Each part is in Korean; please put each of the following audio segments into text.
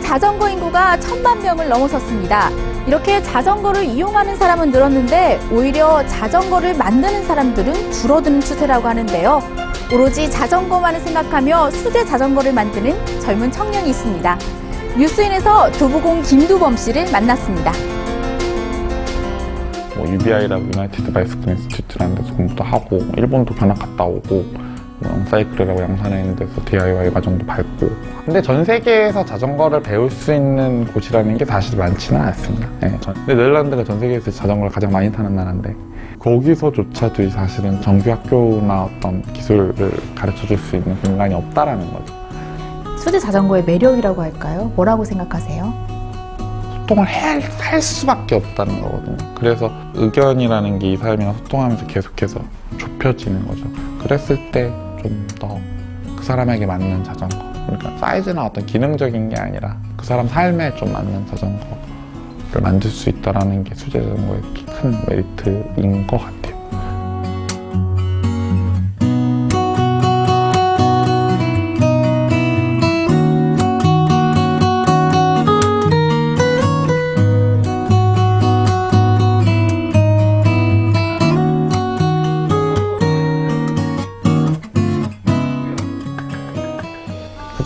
자전거 인구가 천만 명을 넘어섰습니다. 이렇게 자전거를 이용하는 사람은 늘었는데 오히려 자전거를 만드는 사람들은 줄어드는 추세라고 하는데요. 오로지 자전거만을 생각하며 수제 자전거를 만드는 젊은 청년이 있습니다. 뉴스인에서 두부공 김두범 씨를 만났습니다. 뭐 UBI라고 United Bicycle Institute라는 데서 공부도 하고 일본도 견학 갔다 오고 뭐 영사이클이라고 양산에 있는 데서 DIY 과정도 밟고 근데 전 세계에서 자전거를 배울 수 있는 곳이라는 게 사실 많지는 않습니다 예, 전- 근데 네덜란드가 전 세계에서 자전거를 가장 많이 타는 나라인데 거기서조차도 사실은 정규 학교나 어떤 기술을 가르쳐 줄 수 있는 공간이 없다라는 거죠 수제 자전거의 매력이라고 할까요? 뭐라고 생각하세요? 소통을 할, 할 수밖에 없다는 거거든요. 그래서 의견이라는 게이 사람이랑 소통하면서 계속해서 좁혀지는 거죠. 그랬을 때 좀 더 그 사람에게 맞는 자전거. 그러니까 사이즈나 어떤 기능적인 게 아니라 그 사람 삶에 좀 맞는 자전거를 만들 수 있다라는 게 수제 자전거의 큰 메리트인 것 같아요.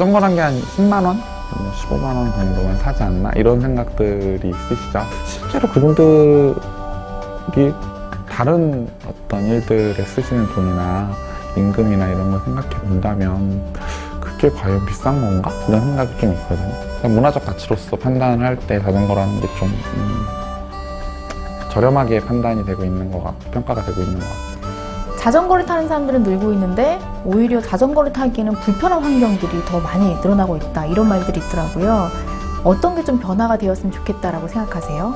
자전거란 게 한 10만 원? 뭐 15만 원 정도면 사지 않나? 이런 생각들이 있으시죠. 실제로 그분들이 다른 어떤 일들에 쓰시는 돈이나 임금이나 이런 걸 생각해 본다면 그게 과연 비싼 건가? 이런 생각이 좀 있거든요. 문화적 가치로서 판단을 할 때 자전거라는 게좀 저렴하게 판단이 되고 있는 것 같고 평가가 되고 있는 것 같아요. 자전거를 타는 사람들은 늘고 있는데 오히려 자전거를 타기에는 불편한 환경들이 더 많이 늘어나고 있다 이런 말들이 있더라고요. 어떤 게 좀 변화가 되었으면 좋겠다라고 생각하세요?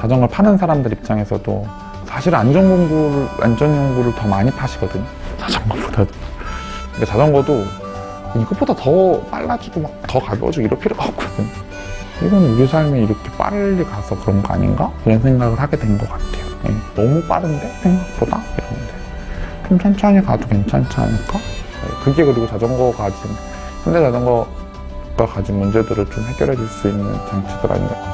자전거 파는 사람들 입장에서도 사실 안전 공부를 안전 연구를 더 많이 파시거든요. 자전거보다도. 근데 자전거도 이것보다 더 빨라지고 막 더 가벼워지고 이럴 필요가 없거든. 이건 우리 삶에 이렇게 빨리 가서 그런 거 아닌가? 이런 생각을 하게 된 것 같아요. 예, 너무 빠른데 생각보다 이런데 좀 천천히 가도 괜찮지 않을까? 예, 그게 그리고 자전거가 가진 현대 자전거가 가진 문제들을 좀 해결해 줄 수 있는 장치들 아닌가?